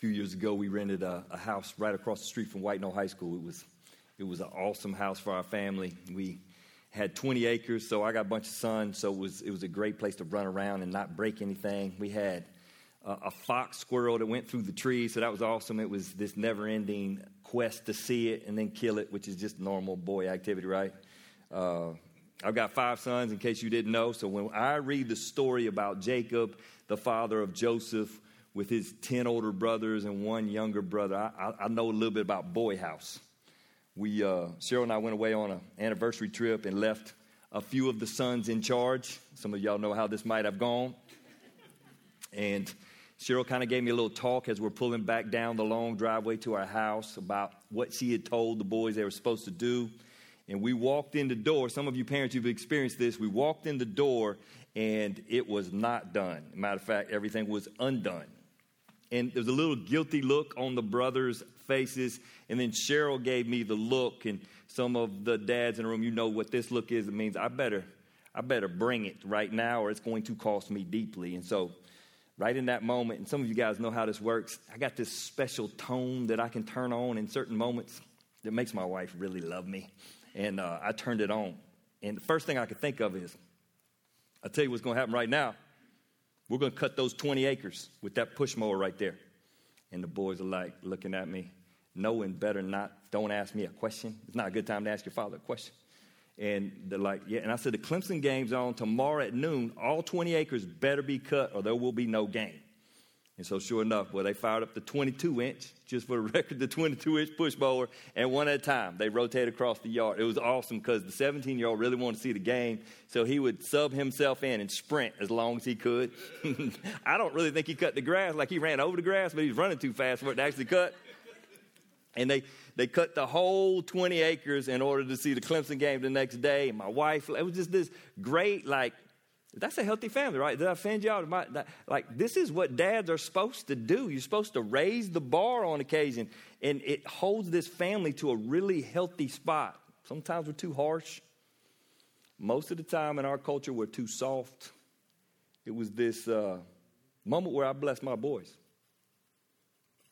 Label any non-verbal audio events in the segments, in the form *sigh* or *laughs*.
few years ago, we rented a, a, house right across the street from White Knoll High School. It was, it was an awesome house for our family. We had 20 acres, so I got a bunch of sons, so it was, it was a great place to run around and not break anything. We had a, a fox squirrel that went through the trees, so that was awesome. It was this never ending quest to see it and then kill it, which is just normal boy activity, right? Uh, I've got five sons, in case you didn't know. So when I read the story about Jacob, the father of Joseph, with his 10 older brothers and one younger brother. I, I, I know a little bit about Boy House. We, uh, Cheryl and I went away on an anniversary trip and left a few of the sons in charge. Some of y'all know how this might have gone. And Cheryl kind of gave me a little talk as we're pulling back down the long driveway to our house about what she had told the boys they were supposed to do. And we walked in the door. Some of you parents, you've experienced this. We walked in the door and it was not done. Matter of fact, everything was undone and there was a little guilty look on the brothers' faces. And then Cheryl gave me the look, and some of the dads in the room, you know what this look is. It means I better, I better bring it right now, or it's going to cost me deeply. And so, right in that moment, and some of you guys know how this works. I got this special tone that I can turn on in certain moments that makes my wife really love me, and uh, I turned it on. And the first thing I could think of is, I'll tell you what's going to happen right now. We're going to cut those 20 acres with that push mower right there. And the boys are like looking at me, knowing better not, don't ask me a question. It's not a good time to ask your father a question. And they're like, yeah. And I said, the Clemson game's on tomorrow at noon. All 20 acres better be cut or there will be no game. And so, sure enough, well, they fired up the 22 inch, just for the *laughs* record, the 22 inch push mower, and one at a time, they rotated across the yard. It was awesome because the 17 year old really wanted to see the game, so he would sub himself in and sprint as long as he could. *laughs* I don't really think he cut the grass like he ran over the grass, but he was running too fast for it to actually cut. And they, they cut the whole 20 acres in order to see the Clemson game the next day. And my wife, it was just this great, like, that's a healthy family, right? Did I offend y'all? Like, this is what dads are supposed to do. You're supposed to raise the bar on occasion, and it holds this family to a really healthy spot. Sometimes we're too harsh. Most of the time in our culture, we're too soft. It was this uh, moment where I blessed my boys.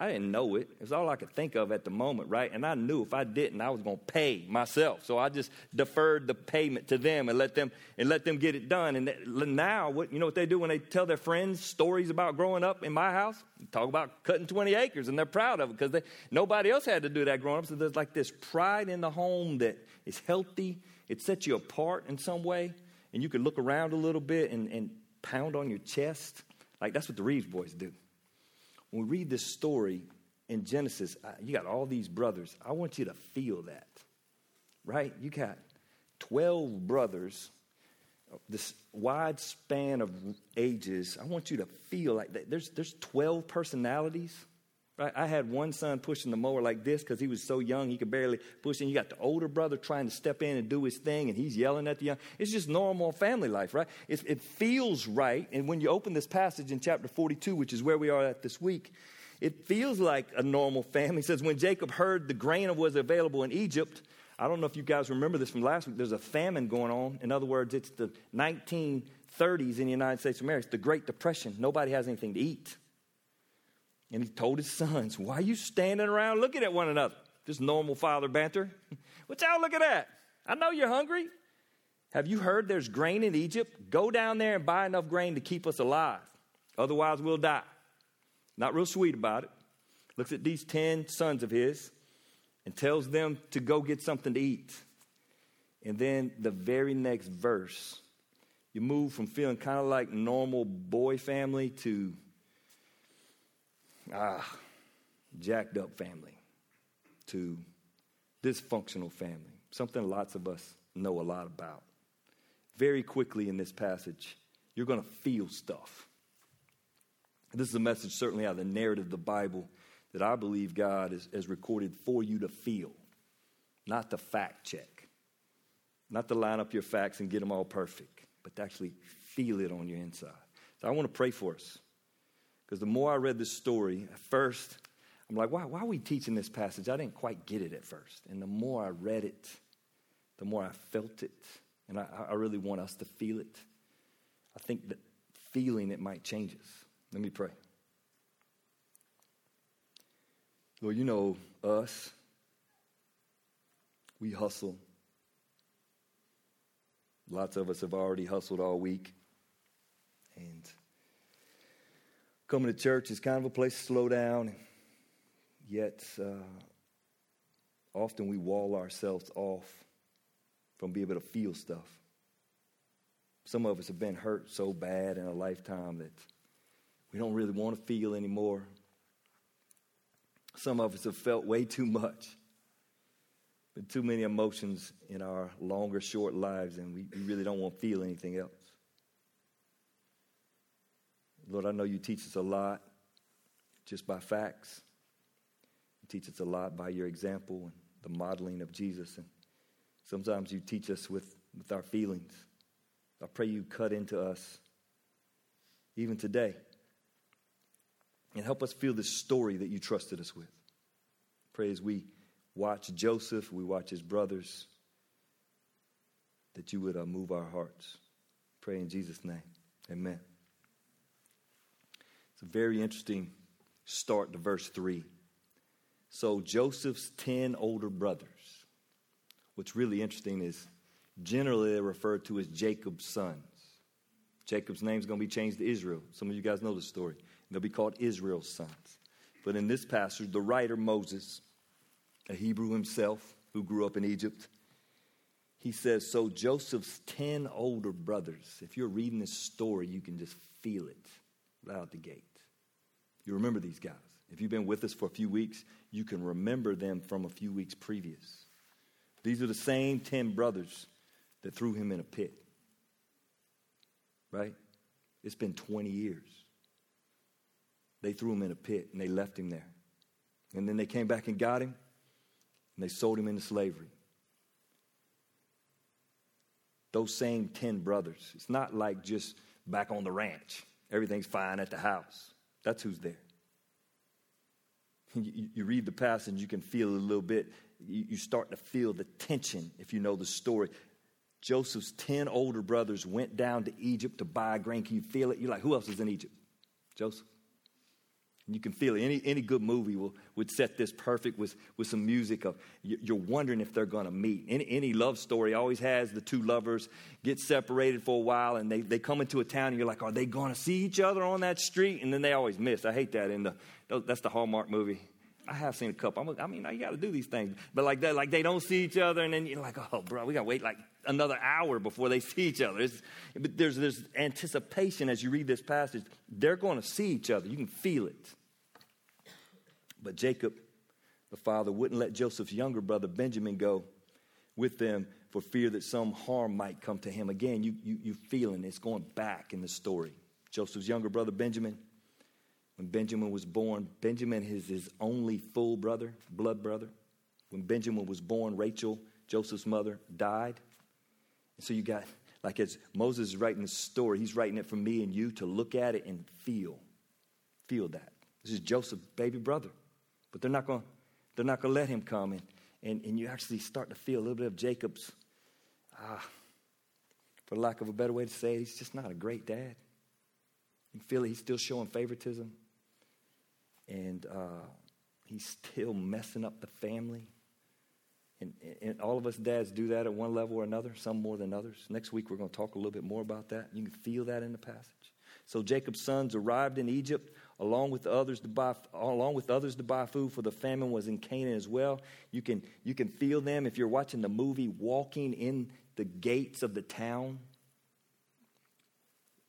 I didn't know it. It was all I could think of at the moment, right? And I knew if I didn't, I was going to pay myself. So I just deferred the payment to them and let them and let them get it done. And now, what you know what they do when they tell their friends stories about growing up in my house? Talk about cutting 20 acres, and they're proud of it because nobody else had to do that growing up. So there's like this pride in the home that is healthy. It sets you apart in some way, and you can look around a little bit and, and pound on your chest. Like that's what the Reeves boys do when we read this story in Genesis, you got all these brothers. I want you to feel that, right? You got 12 brothers, this wide span of ages. I want you to feel like that. There's, there's 12 personalities Right? I had one son pushing the mower like this because he was so young he could barely push. And you got the older brother trying to step in and do his thing, and he's yelling at the young. It's just normal family life, right? It, it feels right. And when you open this passage in chapter 42, which is where we are at this week, it feels like a normal family. It says when Jacob heard the grain was available in Egypt, I don't know if you guys remember this from last week. There's a famine going on. In other words, it's the 1930s in the United States of America. It's the Great Depression. Nobody has anything to eat. And he told his sons, Why are you standing around looking at one another? Just normal father banter. *laughs* what y'all looking at? That? I know you're hungry. Have you heard there's grain in Egypt? Go down there and buy enough grain to keep us alive. Otherwise, we'll die. Not real sweet about it. Looks at these 10 sons of his and tells them to go get something to eat. And then the very next verse, you move from feeling kind of like normal boy family to ah, jacked up family to dysfunctional family, something lots of us know a lot about. Very quickly in this passage, you're going to feel stuff. This is a message, certainly out of the narrative of the Bible, that I believe God has, has recorded for you to feel, not to fact check, not to line up your facts and get them all perfect, but to actually feel it on your inside. So I want to pray for us. Because the more I read this story, at first, I'm like, why, why are we teaching this passage? I didn't quite get it at first. And the more I read it, the more I felt it. And I, I really want us to feel it. I think that feeling it might change us. Let me pray. Well, you know us. We hustle. Lots of us have already hustled all week. And coming to church is kind of a place to slow down. Yet, uh, often we wall ourselves off from being able to feel stuff. Some of us have been hurt so bad in a lifetime that we don't really want to feel anymore. Some of us have felt way too much, but too many emotions in our longer, short lives, and we really don't want to feel anything else. Lord, I know you teach us a lot just by facts. You teach us a lot by your example and the modeling of Jesus. And sometimes you teach us with, with our feelings. I pray you cut into us even today and help us feel the story that you trusted us with. Pray as we watch Joseph, we watch his brothers, that you would uh, move our hearts. Pray in Jesus' name. Amen. It's a very interesting start to verse 3. So, Joseph's 10 older brothers. What's really interesting is generally they're referred to as Jacob's sons. Jacob's name is going to be changed to Israel. Some of you guys know the story. They'll be called Israel's sons. But in this passage, the writer Moses, a Hebrew himself who grew up in Egypt, he says, So Joseph's 10 older brothers, if you're reading this story, you can just feel it right out the gate. You remember these guys. If you've been with us for a few weeks, you can remember them from a few weeks previous. These are the same 10 brothers that threw him in a pit. Right? It's been 20 years. They threw him in a pit and they left him there. And then they came back and got him and they sold him into slavery. Those same 10 brothers. It's not like just back on the ranch, everything's fine at the house. That's who's there. *laughs* You, read the passage, you can feel it a little bit. You start to feel the tension if you know the story. Joseph's 10 older brothers went down to Egypt to buy grain. Can you feel it? You're like, who else is in Egypt? Joseph. And you can feel it. Any, any good movie will, would set this perfect with, with some music of you're wondering if they're going to meet. Any, any love story always has the two lovers get separated for a while and they, they come into a town and you're like, are they going to see each other on that street? And then they always miss. I hate that in the, that's the Hallmark movie. I have seen a couple. I'm, i mean, you got to do these things, but like that, like they don't see each other, and then you're like, oh, bro, we got to wait like another hour before they *laughs* see each other. It's, but there's this anticipation as you read this passage. They're going to see each other. You can feel it. But Jacob, the father, wouldn't let Joseph's younger brother Benjamin go with them for fear that some harm might come to him. Again, you, you, you feeling it's going back in the story. Joseph's younger brother Benjamin, when Benjamin was born, Benjamin is his only full brother, blood brother. When Benjamin was born, Rachel, Joseph's mother, died. And so you got, like as Moses is writing the story, he's writing it for me and you to look at it and feel. Feel that. This is Joseph's baby brother. But they're not going they're not going to let him come. And, and, and you actually start to feel a little bit of Jacob's, ah, for lack of a better way to say it, he's just not a great dad. You feel it, he's still showing favoritism. And uh, he's still messing up the family. And, and all of us dads do that at one level or another, some more than others. Next week, we're going to talk a little bit more about that. You can feel that in the passage. So Jacob's sons arrived in Egypt along with others to buy along with others to buy food for the famine was in Canaan as well. You can you can feel them if you're watching the movie walking in the gates of the town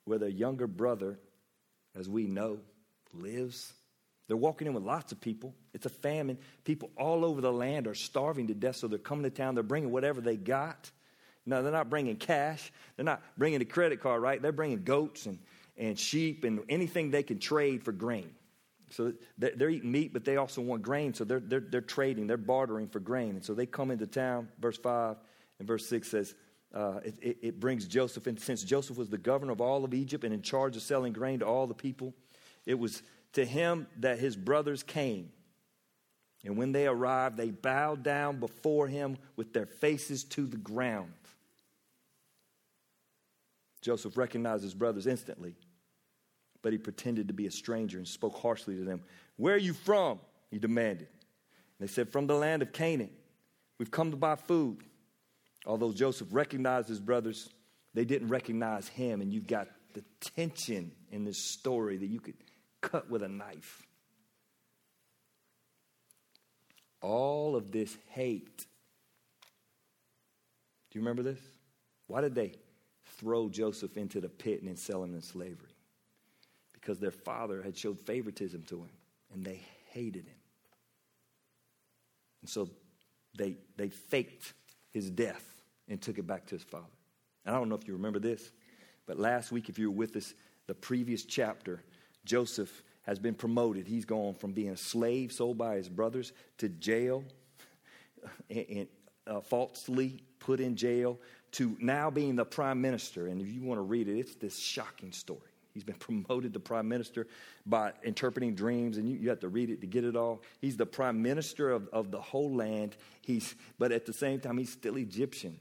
where their younger brother, as we know, lives. They're walking in with lots of people. It's a famine. People all over the land are starving to death, so they're coming to town. They're bringing whatever they got. No, they're not bringing cash. They're not bringing a credit card, right? They're bringing goats and and sheep and anything they can trade for grain. So they're eating meat, but they also want grain. So they're, they're, they're trading, they're bartering for grain. And so they come into town. Verse 5 and verse 6 says, uh, it, it, it, brings Joseph in. Since Joseph was the governor of all of Egypt and in charge of selling grain to all the people, it was to him that his brothers came. And when they arrived, they bowed down before him with their faces to the ground. Joseph recognized his brothers instantly but he pretended to be a stranger and spoke harshly to them. Where are you from? He demanded. They said, From the land of Canaan, we've come to buy food. Although Joseph recognized his brothers, they didn't recognize him. And you've got the tension in this story that you could cut with a knife. All of this hate. Do you remember this? Why did they throw Joseph into the pit and then sell him in slavery? Because their father had showed favoritism to him and they hated him. And so they, they faked his death and took it back to his father. And I don't know if you remember this, but last week, if you were with us, the previous chapter, Joseph has been promoted. He's gone from being a slave sold by his brothers to jail, *laughs* and, and uh, falsely put in jail, to now being the prime minister. And if you want to read it, it's this shocking story. He's been *laughs* promoted to prime minister by interpreting dreams, and you, you have to read it to get it all. He's the prime minister of, of the whole land. He's, but at the same time, he's still Egyptian.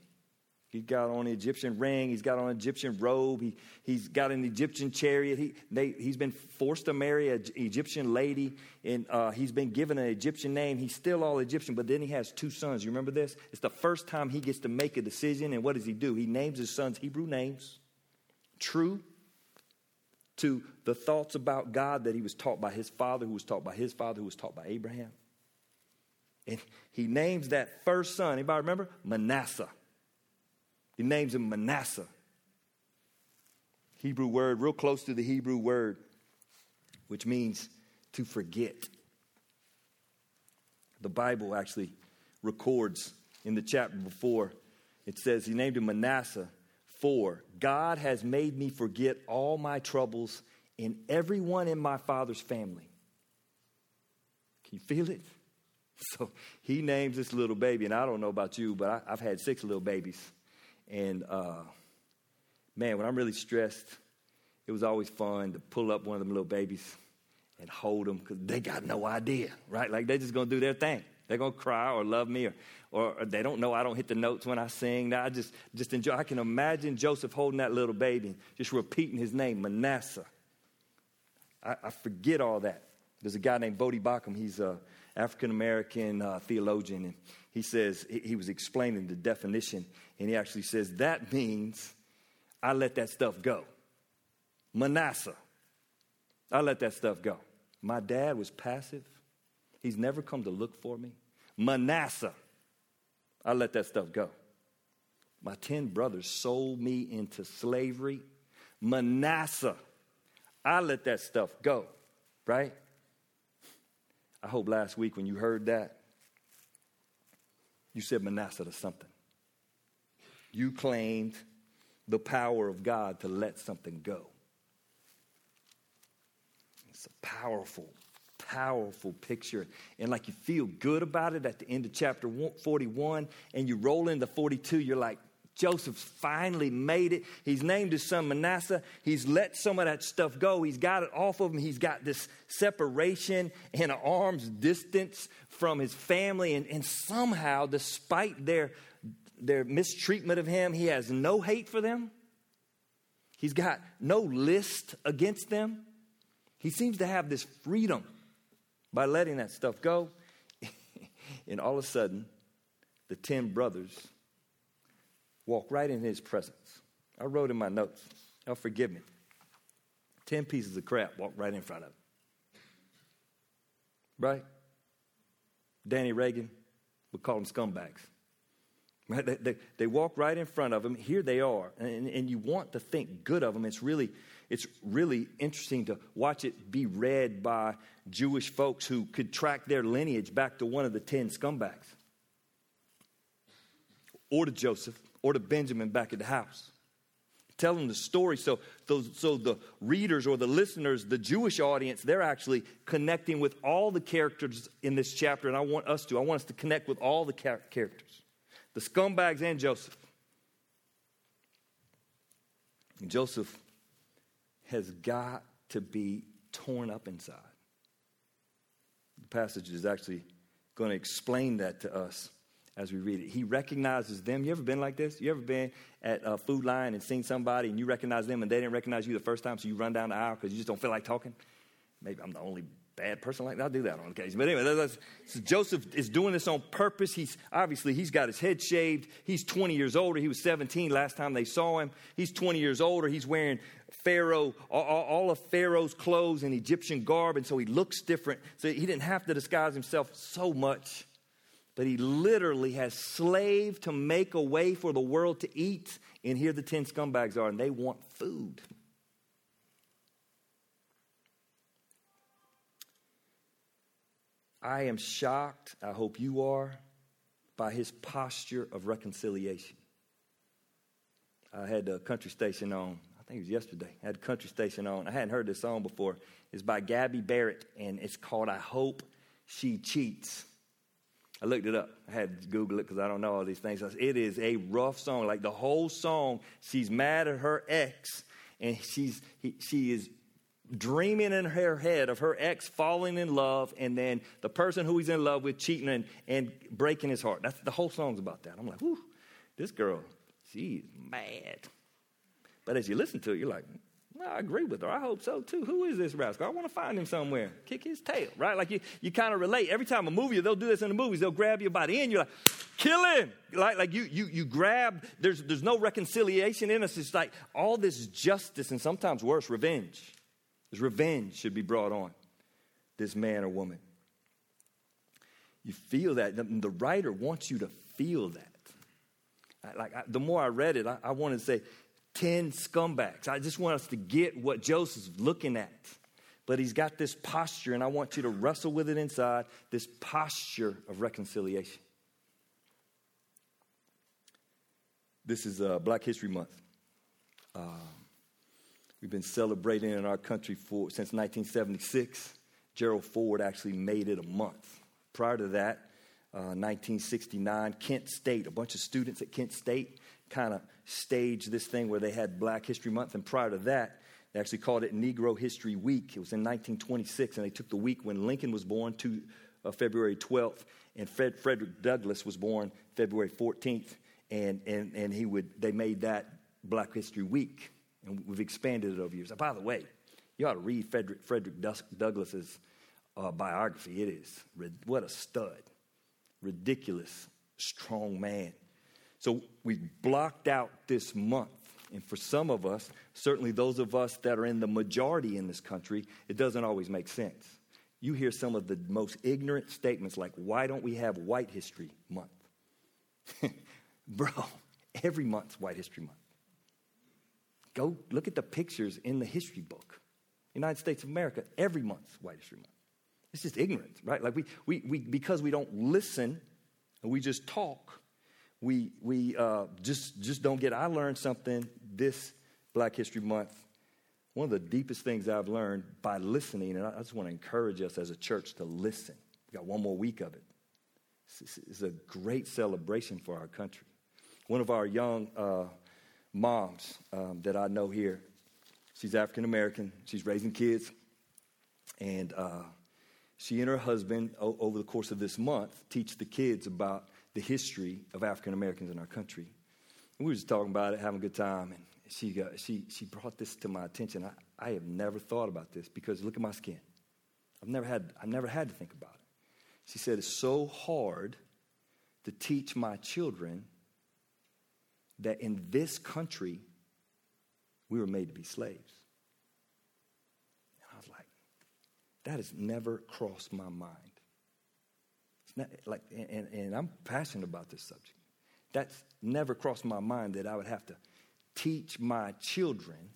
He's got on an Egyptian ring. He's got on an Egyptian robe. He, he's got an Egyptian chariot. He, they, he's been forced to marry an Egyptian lady, and uh, he's been given an Egyptian name. He's still all Egyptian, but then he has two sons. You remember this? It's the first time he gets to make a decision, and what does he do? He names his sons Hebrew names, true to the thoughts about God that he was taught by his father, who was taught by his father, who was taught by Abraham. And he names that first son, anybody remember? Manasseh. He names him Manasseh. Hebrew word, real close to the Hebrew word, which means to forget. The Bible actually records in the chapter before, it says he named him Manasseh, for God has made me forget all my troubles and everyone in my father's family. Can you feel it? *laughs* So he names this little baby, and I don't know about you, but I, have had six little babies. And uh, man, when I'm really stressed, it was always fun to pull up one of them little babies and hold them because they got no idea, right? Like they're just gonna do their thing. They're gonna cry or love me, or, or they don't know I don't hit the notes when I sing. Now I just just enjoy. I can imagine Joseph holding that little baby, just repeating his name, Manasseh. I, I forget all that. There's a guy named Voddie Baucham. He's a African American uh, theologian, and he says he, he was explaining the definition, and he actually says that means I let that stuff go. Manasseh, I let that stuff go. My dad was passive. He's never come to look for me. Manasseh, I let that stuff go. My 10 brothers sold me into slavery. Manasseh, I let that stuff go, right? I hope last week when you heard that, you said Manasseh to something. You claimed the power of God to let something go. It's a powerful, powerful picture. And like you feel good about it at the end of chapter 41, and you roll into 42, you're like, Joseph's finally made it. He's named his son Manasseh. He's let some of that stuff go. He's got it off of him. He's got this separation and an arm's distance from his family. And, and somehow, despite their, their mistreatment of him, he has no hate for them. He's got no list against them. He seems to have this freedom by letting that stuff go. *laughs* and all of a sudden, the 10 brothers walk right in his presence. I wrote in my notes, oh, forgive me. 10 pieces of crap walk right in front of him. Right? Danny Reagan we call them scumbags. Right? They, they, they, walk right in front of him. Here they are. And, and you want to think good of them. It's really, it's really interesting to watch it be read by Jewish folks who could track their lineage back to one of the 10 scumbags or to Joseph or to Benjamin back at the house. Tell them the story so, those, so the readers or the listeners, the Jewish audience, they're actually connecting with all the characters in this chapter, and I want us to. I want us to connect with all the char- characters the scumbags and Joseph. Joseph has got to be torn up inside. The passage is actually going to explain that to us as we read it. He recognizes them. You ever been like this? You ever been at a food line and seen somebody and you recognize them and they didn't recognize you the first time, so you run down the aisle because you just don't feel like talking? Maybe I'm the only bad person like that. I'll do that on occasion. But anyway, so Joseph is doing this on purpose. He's obviously he's got his head shaved. He's 20 years older. He was 17 last time they saw him. He's 20 years older. He's wearing Pharaoh, all of Pharaoh's clothes and Egyptian garb, and so he looks different. So he didn't have to disguise himself so much. But he literally has slaved to make a way for the world to eat. And here the 10 scumbags are, and they want food. I am shocked, I hope you are, by his posture of reconciliation. I had a country station on, I think it was yesterday. I had a country station on. I hadn't heard this song before. It's by Gabby Barrett, and it's called I Hope She Cheats. I looked it up. I had to Google it because I don't know all these things. It is a rough song. Like the whole song, she's mad at her ex, and she's, he, she is dreaming in her head of her ex falling in love and then the person who he's in love with cheating and, and breaking his heart. That's the whole song's about that. I'm like, whew, this girl, she's mad. But as you listen to it, you're like, well, I agree with her. I hope so too. Who is this rascal? I want to find him somewhere. Kick his tail, right? Like you, you kind of relate. Every time a movie, they'll do this in the movies. They'll grab you by the end. You're like, kill him. Like, like you, you, you grab. There's, there's no reconciliation in us. It's like all this justice and sometimes worse, revenge. His revenge should be brought on this man or woman. You feel that. The writer wants you to feel that. Like I, the more I read it, I, I wanted to say 10 scumbags. I just want us to get what Joseph's looking at. But he's got this posture, and I want you to wrestle with it inside this posture of reconciliation. This is uh, Black History Month. Uh, We've been celebrating in our country for, since 1976. Gerald Ford actually made it a month. Prior to that, uh, 1969, Kent State, a bunch of students at Kent State kind of staged this thing where they had Black History Month. And prior to that, they actually called it Negro History Week. It was in 1926, and they took the week when Lincoln was born to uh, February 12th, and Fred, Frederick Douglass was born February 14th, and, and, and he would, they made that Black History Week. And we've expanded it over years. by the way, you ought to read Frederick, Frederick Douglass's uh, biography. It is, what a stud. Ridiculous, strong man. So we blocked out this month. And for some of us, certainly those of us that are in the majority in this country, it doesn't always make sense. You hear some of the most ignorant statements like, why don't we have White History Month? *laughs* Bro, every month's White History Month. Go look at the pictures in the history book. United States of America, every month, White History Month. It's just ignorance, right? Like we, we, we because we don't listen and we just talk, we, we uh, just, just don't get. I learned something this Black History Month. One of the deepest things I've learned by listening, and I just want to encourage us as a church to listen. We got one more week of it. It's, a great celebration for our country. One of our young uh, moms um, that I know here. She's African American, she's raising kids, and uh, she and her husband, o- over the course of this month, teach the kids about the history of African Americans in our country. And we were just talking about it, having a good time, and she, got, she, she brought this to my attention. I, I have never thought about this because look at my skin. I've never had, I've never had to think about it. She said, It's so hard to teach my children that in this country, we were made to be slaves. And I was like, that has never crossed my mind. Like, and, and I'm passionate about this subject. That's never crossed my mind that I would have to teach my children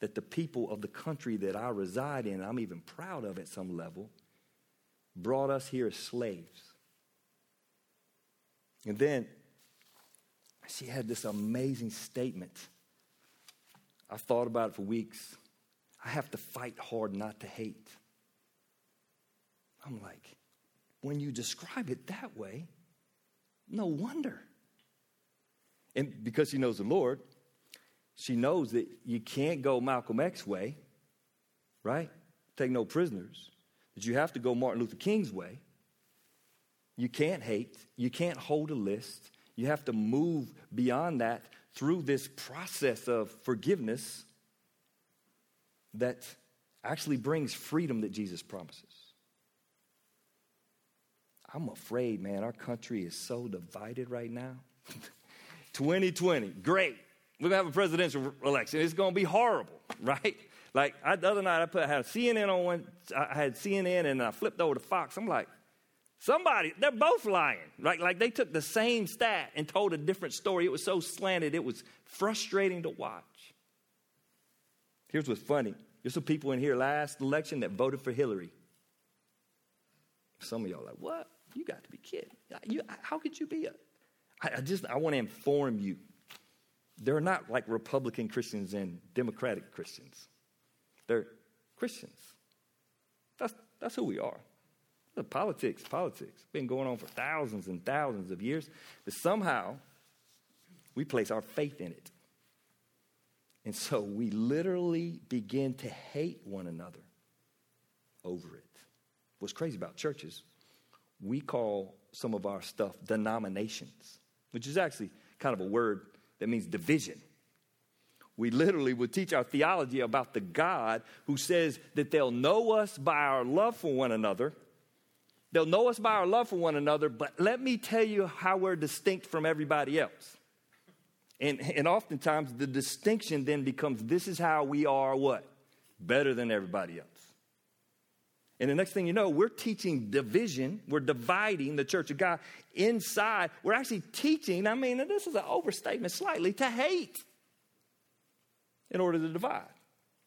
that the people of the country that I reside in, I'm even proud of at some level, brought us here as slaves. And then she had this amazing statement. I thought about it for weeks. I have to fight hard not to hate. I'm like, when you describe it that way, no wonder. And because she knows the Lord, she knows that you can't go Malcolm X way, right? Take no prisoners. That you have to go Martin Luther King's way. You can't hate. You can't hold a list. You have to move beyond that through this process of forgiveness that actually brings freedom that Jesus promises. I'm afraid, man, our country is so divided right now. *laughs* 2020, great. We're going to have a presidential election. It's going to be horrible, *laughs* right? Like I, the other night, I put I had CNN on one. I had CNN and I flipped over to Fox. I'm like, somebody, they're both lying. Like like they took the same stat and told a different story. It was so slanted. It was frustrating to watch. Here's what's funny. There's some people in here last election that voted for Hillary. Some of y'all are like, what? You got to be kidding. You, how could you be a? I, I just I want to inform you. They're not like Republican Christians and Democratic Christians. They're Christians. That's, that's who we are. The politics, politics, been going on for thousands and thousands of years, but somehow we place our faith in it. And so we literally begin to hate one another over it. What's crazy about churches, we call some of our stuff denominations, which is actually kind of a word that means division we literally would teach our theology about the God who says that they'll know us by our love for one another. They'll know us by our love for one another, but let me tell you how we're distinct from everybody else. And, and oftentimes the distinction then becomes this is how we are what? Better than everybody else. And the next thing you know, we're teaching division. We're dividing the church of God inside. We're actually teaching, I mean, this is an overstatement slightly, to hate in order to divide.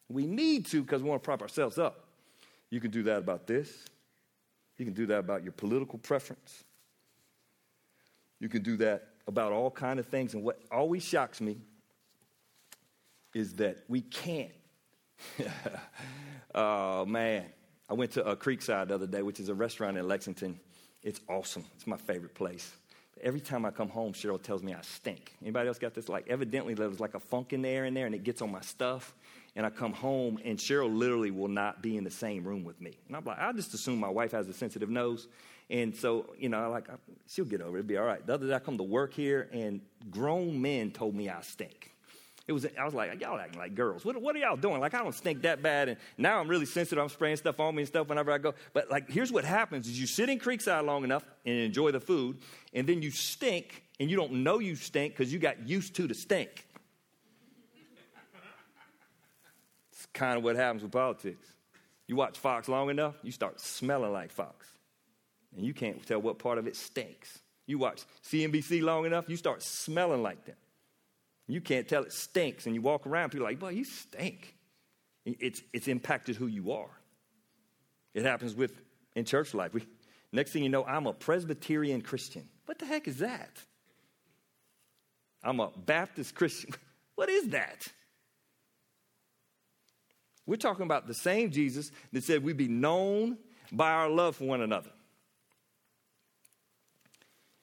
We need to because we want to prop ourselves up. You can do that about this. You can do that about your political preference. You can do that about all kind of things. And what always shocks me is that we can't. *laughs* oh man, I went to a Creekside the other day, which is a restaurant in Lexington. It's awesome. It's my favorite place. Every time I come home, Cheryl tells me I stink. Anybody else got this? Like, evidently, there's like a funk in there in there, and it gets on my stuff. And I come home, and Cheryl literally will not be in the same room with me. And I'm like, I just assume my wife has a sensitive nose. And so, you know, like, she'll get over it. It'll be all right. The other day, I come to work here, and grown men told me I stink. It was, I was like, y'all acting like girls. What, what are y'all doing? Like, I don't stink that bad. And now I'm really sensitive. I'm spraying stuff on me and stuff whenever I go. But, like, here's what happens is you sit in Creekside long enough and enjoy the food, and then you stink, and you don't know you stink because you got used to the stink. it's kind of what happens with politics. You watch Fox long enough, you start smelling like Fox. And you can't tell what part of it stinks. You watch CNBC long enough, you start smelling like them. You can't tell it stinks, and you walk around, people are like, boy, you stink. It's, it's impacted who you are. It happens with in church life. We, next thing you know, I'm a Presbyterian Christian. What the heck is that? I'm a Baptist Christian. *laughs* What is that? We're talking about the same Jesus that said we'd be known by our love for one another.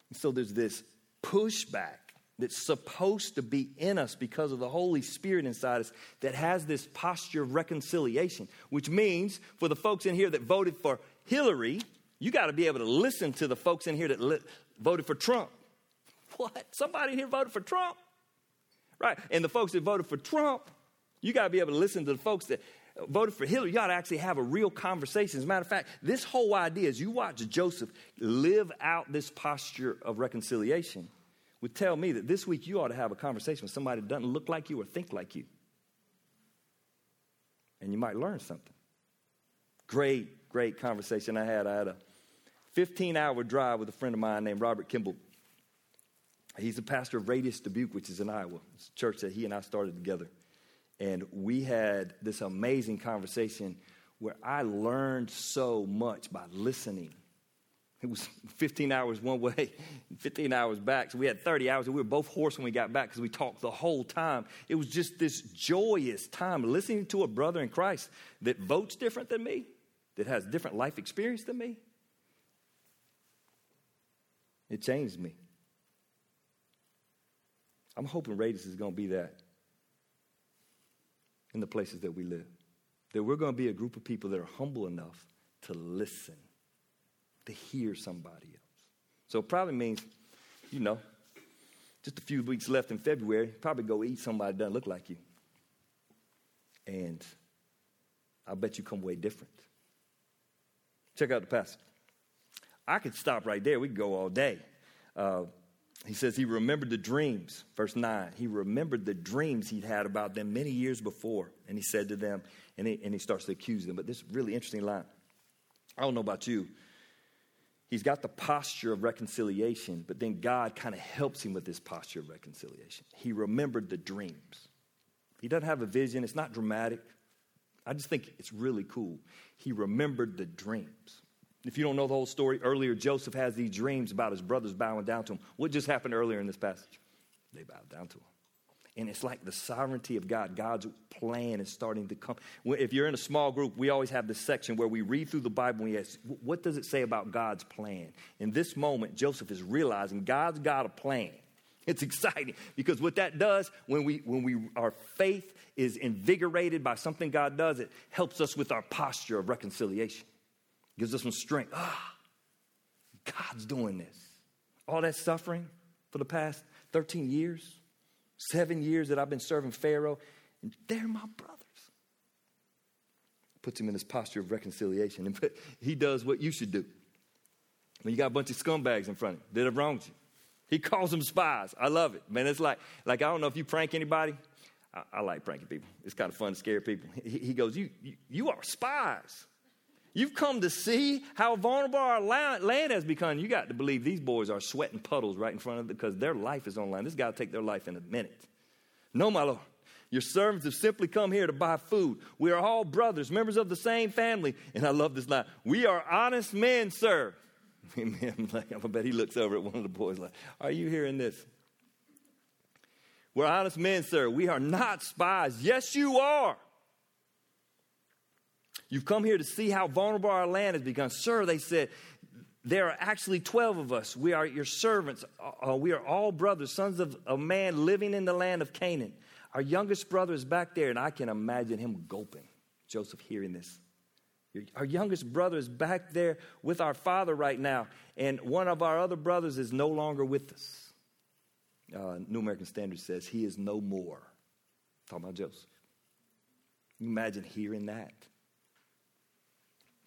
And so there's this pushback that's supposed to be in us because of the Holy Spirit inside us that has this posture of reconciliation, which means for the folks in here that voted for Hillary, you got to be able to listen to the folks in here that li- voted for Trump. *laughs* What? Somebody here voted for Trump? Right. And the folks that voted for Trump, you got to be able to listen to the folks that voted for Hillary. You got to actually have a real conversation. As a matter of fact, this whole idea, as you watch Joseph live out this posture of reconciliation, would tell me that this week you ought to have a conversation with somebody that doesn't look like you or think like you. And you might learn something. Great, great conversation I had. I had a 15 hour drive with a friend of mine named Robert Kimball. He's the pastor of Radius Dubuque, which is in Iowa. It's a church that he and I started together. And we had this amazing conversation where I learned so much by listening it was 15 hours one way, 15 hours back. So we had 30 hours, and we were both hoarse when we got back because we talked the whole time. It was just this joyous time listening to a brother in Christ that votes different than me, that has different life experience than me. It changed me. I'm hoping Radius is going to be that in the places that we live. That we're going to be a group of people that are humble enough to listen to hear somebody else. So it probably means, you know, just a few weeks left in February, probably go eat somebody that doesn't look like you. And I bet you come away different. Check out the passage. I could stop right there. We could go all day. Uh, he says he remembered the dreams, verse 9. He remembered the dreams he'd had about them many years before. And he said to them, and he, and he starts to accuse them. But this really interesting line. I don't know about you. He's got the posture of reconciliation, but then God kind of helps him with this posture of reconciliation. He remembered the dreams. He doesn't have a vision, it's not dramatic. I just think it's really cool. He remembered the dreams. If you don't know the whole story, earlier Joseph has these dreams about his brothers bowing down to him. What just happened earlier in this passage? They bowed down to him. And it's like the sovereignty of God. God's plan is starting to come. If you're in a small group, we always have this section where we read through the Bible and we ask, what does it say about God's plan? In this moment, Joseph is realizing God's got a plan. It's *laughs* exciting because what that does when we when we our faith is invigorated by something God does, it helps us with our posture of reconciliation. Gives us some strength. Ah, God's doing this. All that suffering for the past 13 years, seven years that I've been serving Pharaoh, and they're my brothers. Puts him in this posture of reconciliation. *laughs* And he does what you should do. When you got a bunch of scumbags in front of you that have wronged you, he calls them spies. I love it. Man, it's like, like I don't know if you prank anybody. I, I like pranking people. It's kind of fun to scare people. He, he goes, you, you, you are spies. You've come to see how vulnerable our land has become. You got to believe these boys are sweating puddles right in front of them because their life is on line. This guy will take their life in a minute. No, my Lord. Your servants have simply come here to buy food. We are all brothers, members of the same family. And I love this line. We are honest men, sir. *laughs* Amen. I bet he looks over at one of the boys like, Are you hearing this? We're honest men, sir. We are not spies. Yes, you are. You've come here to see how vulnerable our land has become. Sir, they said, there are actually 12 of us. We are your servants. Uh, we are all brothers, sons of a man living in the land of Canaan. Our youngest brother is back there, and I can imagine him gulping. Joseph hearing this. Our youngest brother is back there with our father right now, and one of our other brothers is no longer with us. Uh, New American Standard says he is no more. Talking about Joseph. Imagine hearing that,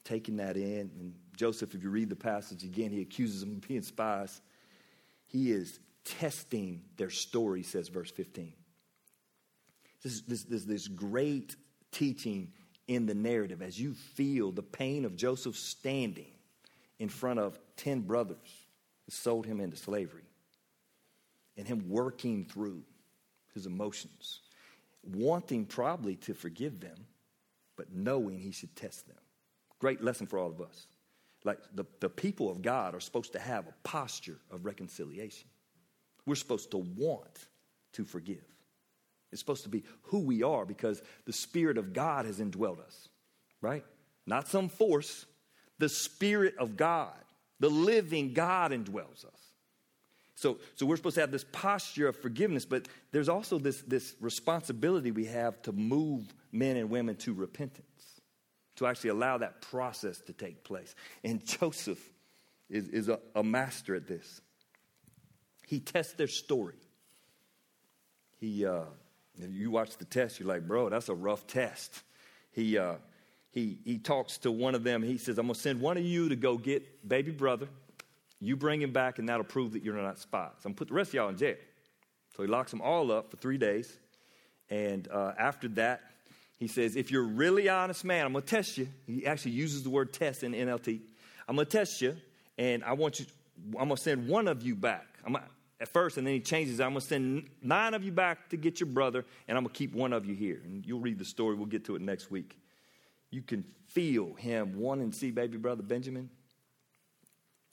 taking that in. And Joseph, if you read the passage again, he accuses them of being spies. He is testing their story, says verse 15. This, this, this, this great teaching in the narrative as you feel the pain of Joseph standing in front of 10 brothers who sold him into slavery and him working through his emotions, wanting probably to forgive them, but knowing he should test them. Great lesson for all of us. Like the, the people of God are supposed to have a posture of reconciliation. We're supposed to want to forgive. It's supposed to be who we are because the Spirit of God has indwelled us, right? Not some force, the Spirit of God, the living God indwells us. So, so we're supposed to have this posture of forgiveness, but there's also this, this responsibility we have to move men and women to repentance, to actually allow that process to take place. And Joseph is, is a, a master at this. He tests their story. He, uh, you watch the test, you're like, bro, that's a rough test. He, uh, he, he talks to one of them. He says, I'm going to send one of you to go get baby brother. You bring him back, and that'll prove that you're not spies. I'm going to put the rest of y'all in jail. So he locks them all up for three days. And uh, after that, he says, If you're really honest man, I'm going to test you. He actually uses the word test in NLT. I'm going to test you, and I want you, I'm going to send one of you back. I'm gonna, at first, and then he changes. I'm going to send nine of you back to get your brother, and I'm going to keep one of you here. And you'll read the story. We'll get to it next week. You can feel him wanting to see baby brother Benjamin,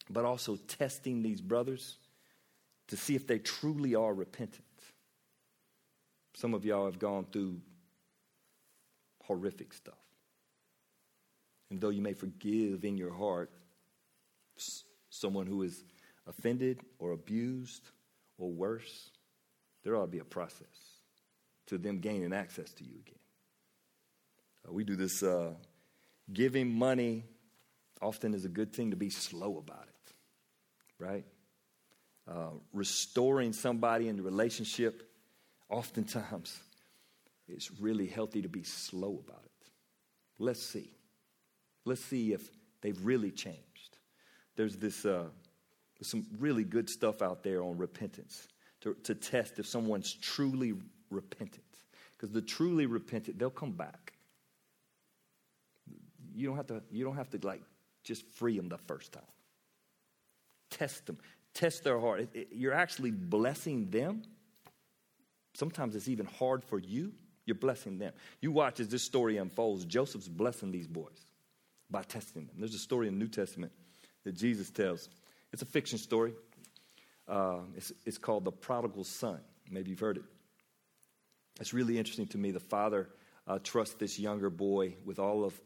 but also testing these brothers to see if they truly are repentant. Some of y'all have gone through horrific stuff. And though you may forgive in your heart someone who is offended or abused or worse, there ought to be a process to them gaining access to you again. Uh, we do this uh, giving money often is a good thing to be slow about it, right? Uh, restoring somebody in the relationship, oftentimes, it's really healthy to be slow about it. Let's see. Let's see if they've really changed. there's this uh, there's some really good stuff out there on repentance to, to test if someone's truly repentant. Because the truly repentant, they'll come back. You don't have to, you don't have to like just free them the first time. Test them, test their heart. It, it, you're actually blessing them. Sometimes it's even hard for you. You're blessing them. You watch as this story unfolds. Joseph's blessing these boys by testing them. There's a story in the New Testament that Jesus tells. It's a fiction story. Uh, it's, it's called The Prodigal Son. Maybe you've heard it. It's really interesting to me. The father uh, trusts this younger boy with all of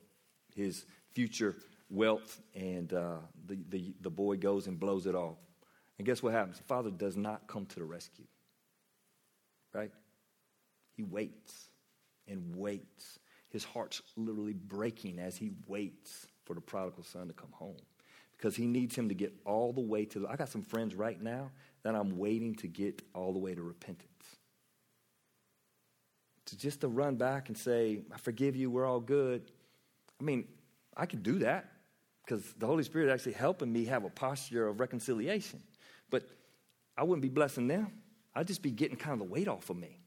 his future wealth, and uh, the, the, the boy goes and blows it all. And guess what happens? The father does not come to the rescue, right? He waits and waits. His heart's literally breaking as he waits for the prodigal son to come home because he needs him to get all the way to the, I got some friends right now that I'm waiting to get all the way to repentance. To just to run back and say, I forgive you, we're all good. I mean, I could do that because the Holy Spirit is actually helping me have a posture of reconciliation. But I wouldn't be blessing them. I'd just be getting kind of the weight off of me.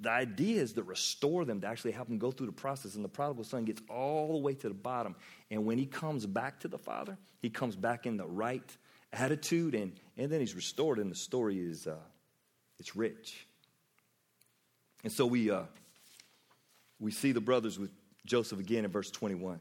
The idea is to restore them, to actually help them go through the process. And the prodigal son gets all the way to the bottom. And when he comes back to the father, he comes back in the right attitude, and, and then he's restored. And the story is uh, it's rich. And so we, uh, we see the brothers with Joseph again in verse 21.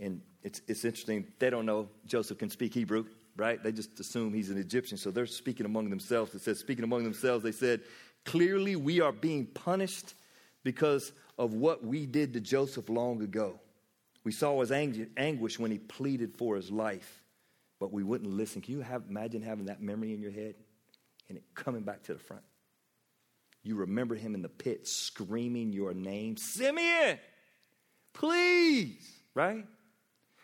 And it's, it's interesting, they don't know Joseph can speak Hebrew, right? They just assume he's an Egyptian. So they're speaking among themselves. It says, speaking among themselves, they said, Clearly, we are being punished because of what we did to Joseph long ago. We saw his anguish when he pleaded for his life, but we wouldn't listen. Can you have, imagine having that memory in your head and it coming back to the front? You remember him in the pit screaming your name, Simeon, please, right?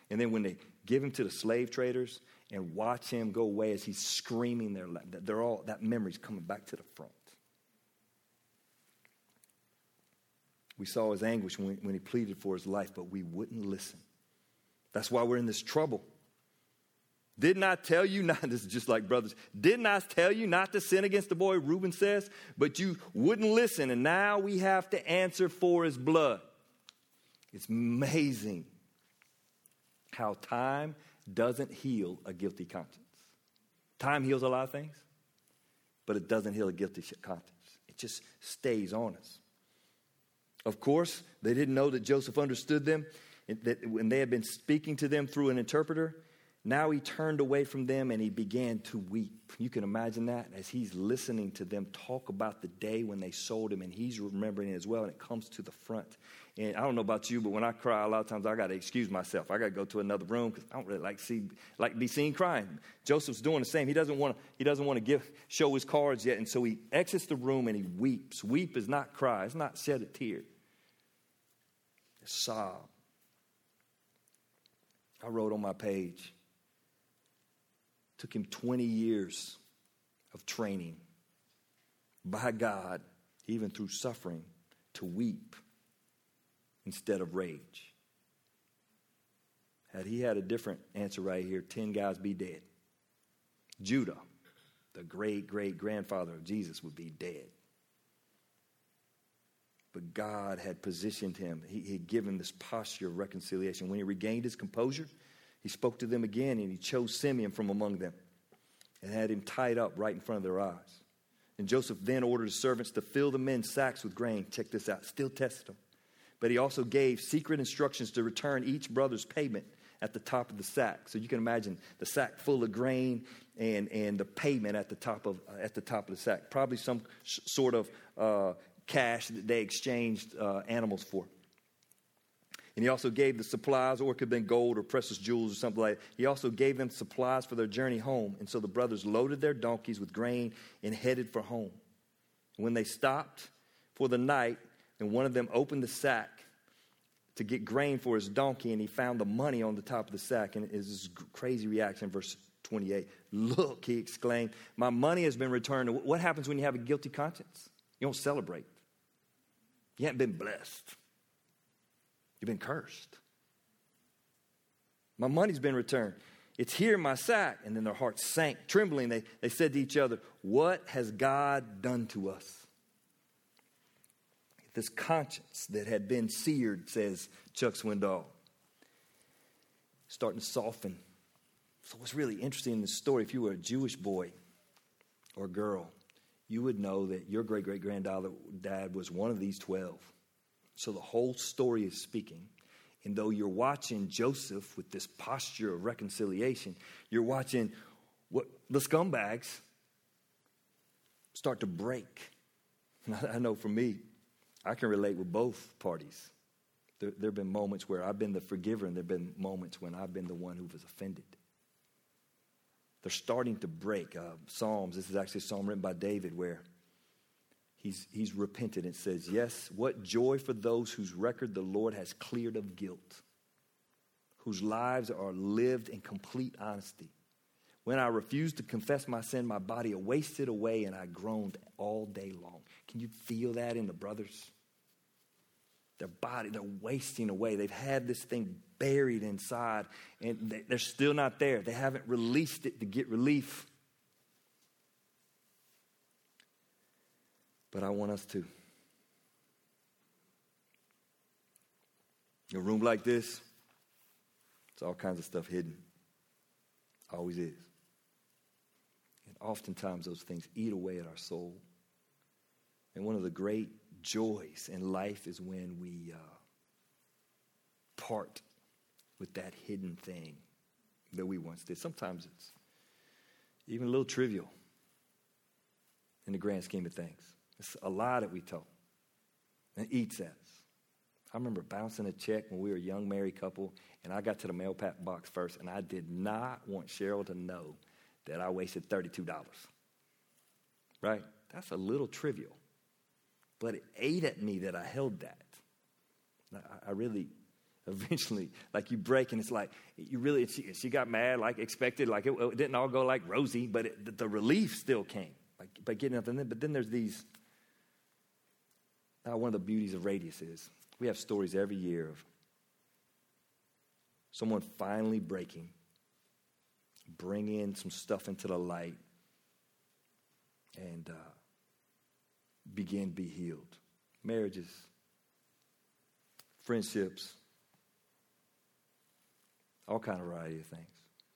And then when they give him to the slave traders and watch him go away as he's screaming their, they're all, that memory's coming back to the front. We saw his anguish when, when he pleaded for his life, but we wouldn't listen. That's why we're in this trouble. Didn't I tell you *laughs* not? This is just like brothers. Didn't I tell you not to sin against the boy? Reuben says, but you wouldn't listen, and now we have to answer for his blood. It's amazing how time doesn't heal a guilty conscience. Time heals a lot of things, but it doesn't heal a guilty conscience. It just stays on us. Of course, they didn't know that Joseph understood them, that when they had been speaking to them through an interpreter, now he turned away from them and he began to weep. You can imagine that as he's listening to them talk about the day when they sold him, and he's remembering it as well, and it comes to the front. And I don't know about you, but when I cry, a lot of times I got to excuse myself. I got to go to another room because I don't really like see like be seen crying. Joseph's doing the same. He doesn't want to. He doesn't want to give show his cards yet, and so he exits the room and he weeps. Weep is not cry. It's not shed a tear sob. I wrote on my page, took him 20 years of training by God, even through suffering, to weep instead of rage. Had he had a different answer right here, 10 guys be dead. Judah, the great great grandfather of Jesus, would be dead. But God had positioned him. He had given this posture of reconciliation. When he regained his composure, he spoke to them again and he chose Simeon from among them and had him tied up right in front of their eyes. And Joseph then ordered his servants to fill the men's sacks with grain. Check this out, still tested them. But he also gave secret instructions to return each brother's payment at the top of the sack. So you can imagine the sack full of grain and, and the payment at the top of, at the top of the sack. Probably some sh- sort of uh, cash that they exchanged uh, animals for. And he also gave the supplies, or it could have been gold or precious jewels or something like that. He also gave them supplies for their journey home. And so the brothers loaded their donkeys with grain and headed for home. When they stopped for the night, and one of them opened the sack to get grain for his donkey, and he found the money on the top of the sack. And it's this crazy reaction, verse 28. Look, he exclaimed, My money has been returned. What happens when you have a guilty conscience? You don't celebrate. You haven't been blessed. You've been cursed. My money's been returned. It's here in my sack. And then their hearts sank, trembling. They, they said to each other, What has God done to us? This conscience that had been seared, says Chuck Swindoll, starting to soften. So, what's really interesting in this story, if you were a Jewish boy or girl, you would know that your great great granddad dad was one of these 12. So, the whole story is speaking. And though you're watching Joseph with this posture of reconciliation, you're watching what the scumbags start to break. I know for me, I can relate with both parties. There have been moments where I've been the forgiver, and there have been moments when I've been the one who was offended. They're starting to break. Uh, Psalms, this is actually a psalm written by David where he's, he's repented and says, Yes, what joy for those whose record the Lord has cleared of guilt, whose lives are lived in complete honesty. When I refused to confess my sin, my body wasted away and I groaned all day long. Can you feel that in the brothers? Their body, they're wasting away. They've had this thing buried inside and they're still not there. They haven't released it to get relief. But I want us to. In a room like this, it's all kinds of stuff hidden. Always is. And oftentimes those things eat away at our soul. And one of the great joys in life is when we uh, part with that hidden thing that we once did. Sometimes it's even a little trivial in the grand scheme of things. It's a lie that we told and eats at us. I remember bouncing a check when we were a young married couple, and I got to the mail pack box first, and I did not want Cheryl to know that I wasted $32. Right? That's a little trivial but it ate at me that I held that. I, really, *laughs* eventually, like you break, and it's like you really. She, she got mad, like expected, like it, it didn't all go like rosy, but it, the, the, relief still came, like by getting up. And then, but then there's these. Now, one of the beauties of Radius is we have stories every year of someone finally breaking, bringing some stuff into the light, and. Uh, begin to be healed. Marriages, friendships, all kind of variety of things.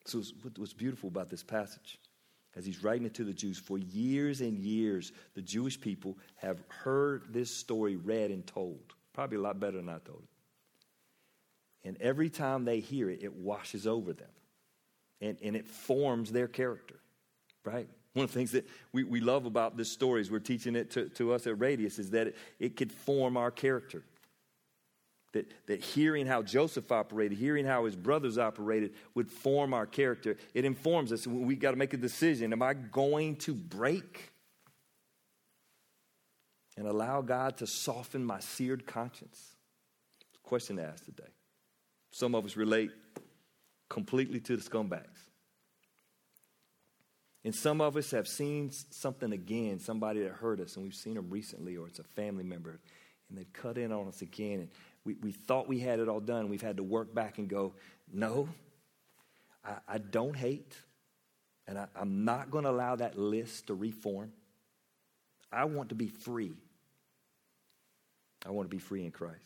So what's beautiful about this passage, as he's writing it to the Jews, for years and years, the Jewish people have heard this story read and told. Probably a lot better than I told it. And every time they hear it, it washes over them. And, and it forms their character, right? One of the things that we, we love about this story as we're teaching it to, to us at Radius is that it, it could form our character. That, that hearing how Joseph operated, hearing how his brothers operated, would form our character. It informs us. We got to make a decision. Am I going to break and allow God to soften my seared conscience? question to ask today. Some of us relate completely to the scumbags. And some of us have seen something again, somebody that hurt us, and we've seen them recently, or it's a family member, and they've cut in on us again. And we, we thought we had it all done. We've had to work back and go, no, I, I don't hate, and I, I'm not going to allow that list to reform. I want to be free. I want to be free in Christ.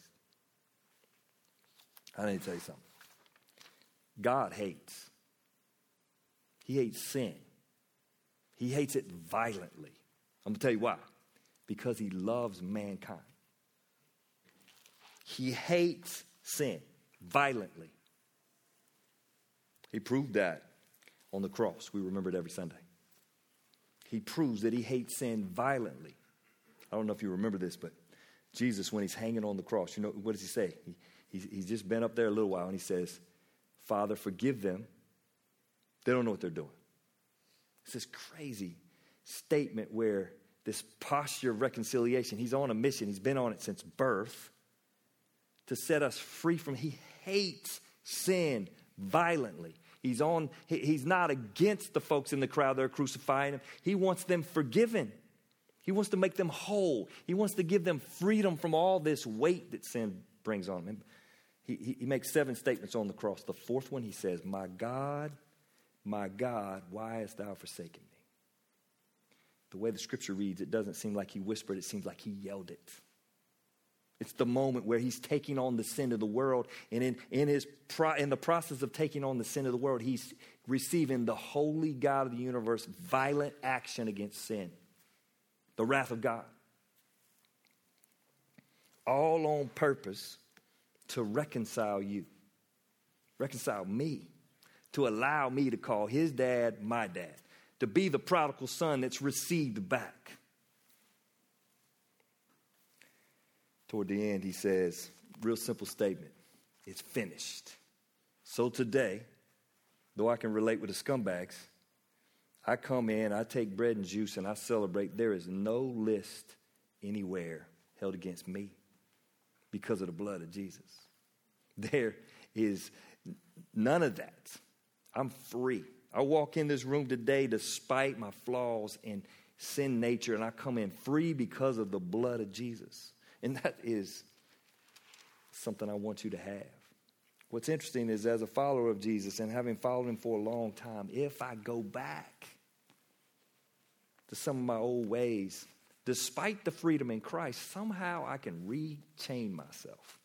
I need to tell you something. God hates. He hates sin. He hates it violently. I'm going to tell you why. Because he loves mankind. He hates sin violently. He proved that on the cross. We remember it every Sunday. He proves that he hates sin violently. I don't know if you remember this, but Jesus, when he's hanging on the cross, you know, what does he say? He, he's, he's just been up there a little while and he says, Father, forgive them. They don't know what they're doing. It's this crazy statement where this posture of reconciliation, he's on a mission, he's been on it since birth to set us free from, he hates sin violently. He's on, he's not against the folks in the crowd that are crucifying him. He wants them forgiven. He wants to make them whole. He wants to give them freedom from all this weight that sin brings on them. He, he, he makes seven statements on the cross. The fourth one, he says, My God, my God, why hast thou forsaken me? The way the scripture reads, it doesn't seem like he whispered, it seems like he yelled it. It's the moment where he's taking on the sin of the world. And in, in, his pro, in the process of taking on the sin of the world, he's receiving the holy God of the universe violent action against sin, the wrath of God. All on purpose to reconcile you, reconcile me, to allow me to call his dad my dad, to be the prodigal son that's received back. Toward the end, he says, real simple statement it's finished. So today, though I can relate with the scumbags, I come in, I take bread and juice, and I celebrate. There is no list anywhere held against me because of the blood of Jesus. There is none of that. I'm free. I walk in this room today despite my flaws and sin nature, and I come in free because of the blood of Jesus. And that is something I want you to have. What's interesting is, as a follower of Jesus and having followed him for a long time, if I go back to some of my old ways, despite the freedom in Christ, somehow I can rechain myself.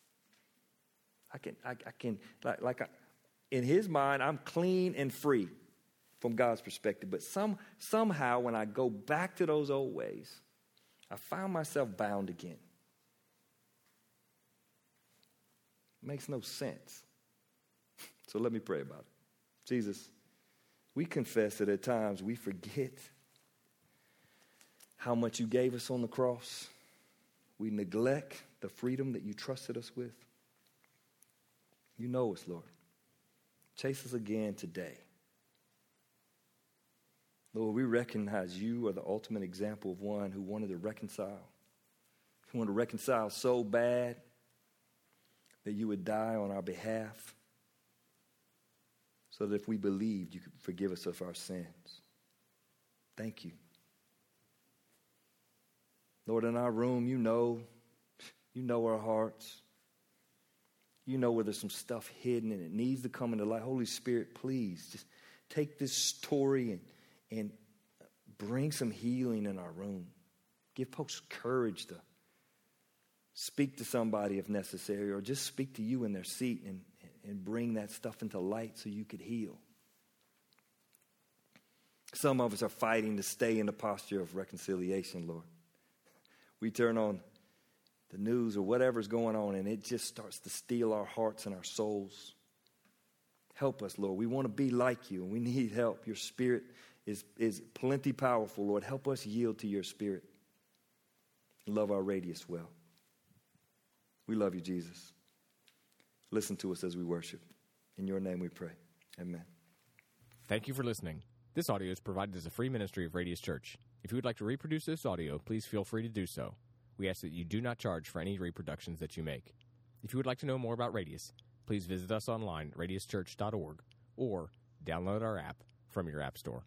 I can, I, I can, like, like I, in his mind, I'm clean and free from God's perspective. But some, somehow, when I go back to those old ways, I find myself bound again. makes no sense. *laughs* So let me pray about it. Jesus, we confess that at times we forget how much you gave us on the cross. We neglect the freedom that you trusted us with. You know us, Lord. Chase us again today. Lord, we recognize you are the ultimate example of one who wanted to reconcile, who wanted to reconcile so bad that you would die on our behalf so that if we believed, you could forgive us of our sins. Thank you. Lord, in our room, you know, you know our hearts. You know where there's some stuff hidden and it needs to come into light. Holy Spirit, please just take this story and, and bring some healing in our room. Give folks courage to speak to somebody if necessary, or just speak to you in their seat and, and bring that stuff into light so you could heal. Some of us are fighting to stay in the posture of reconciliation, Lord. We turn on the news or whatever's going on, and it just starts to steal our hearts and our souls. Help us, Lord. We want to be like you, and we *laughs* need help. Your spirit is, is plenty powerful, Lord. Help us yield to your spirit. Love our radius well. We love you, Jesus. Listen to us as we worship. In your name we pray. Amen. Thank you for listening. This audio is provided as a free ministry of Radius Church. If you would like to reproduce this audio, please feel free to do so. We ask that you do not charge for any reproductions that you make. If you would like to know more about Radius, please visit us online at radiuschurch.org or download our app from your App Store.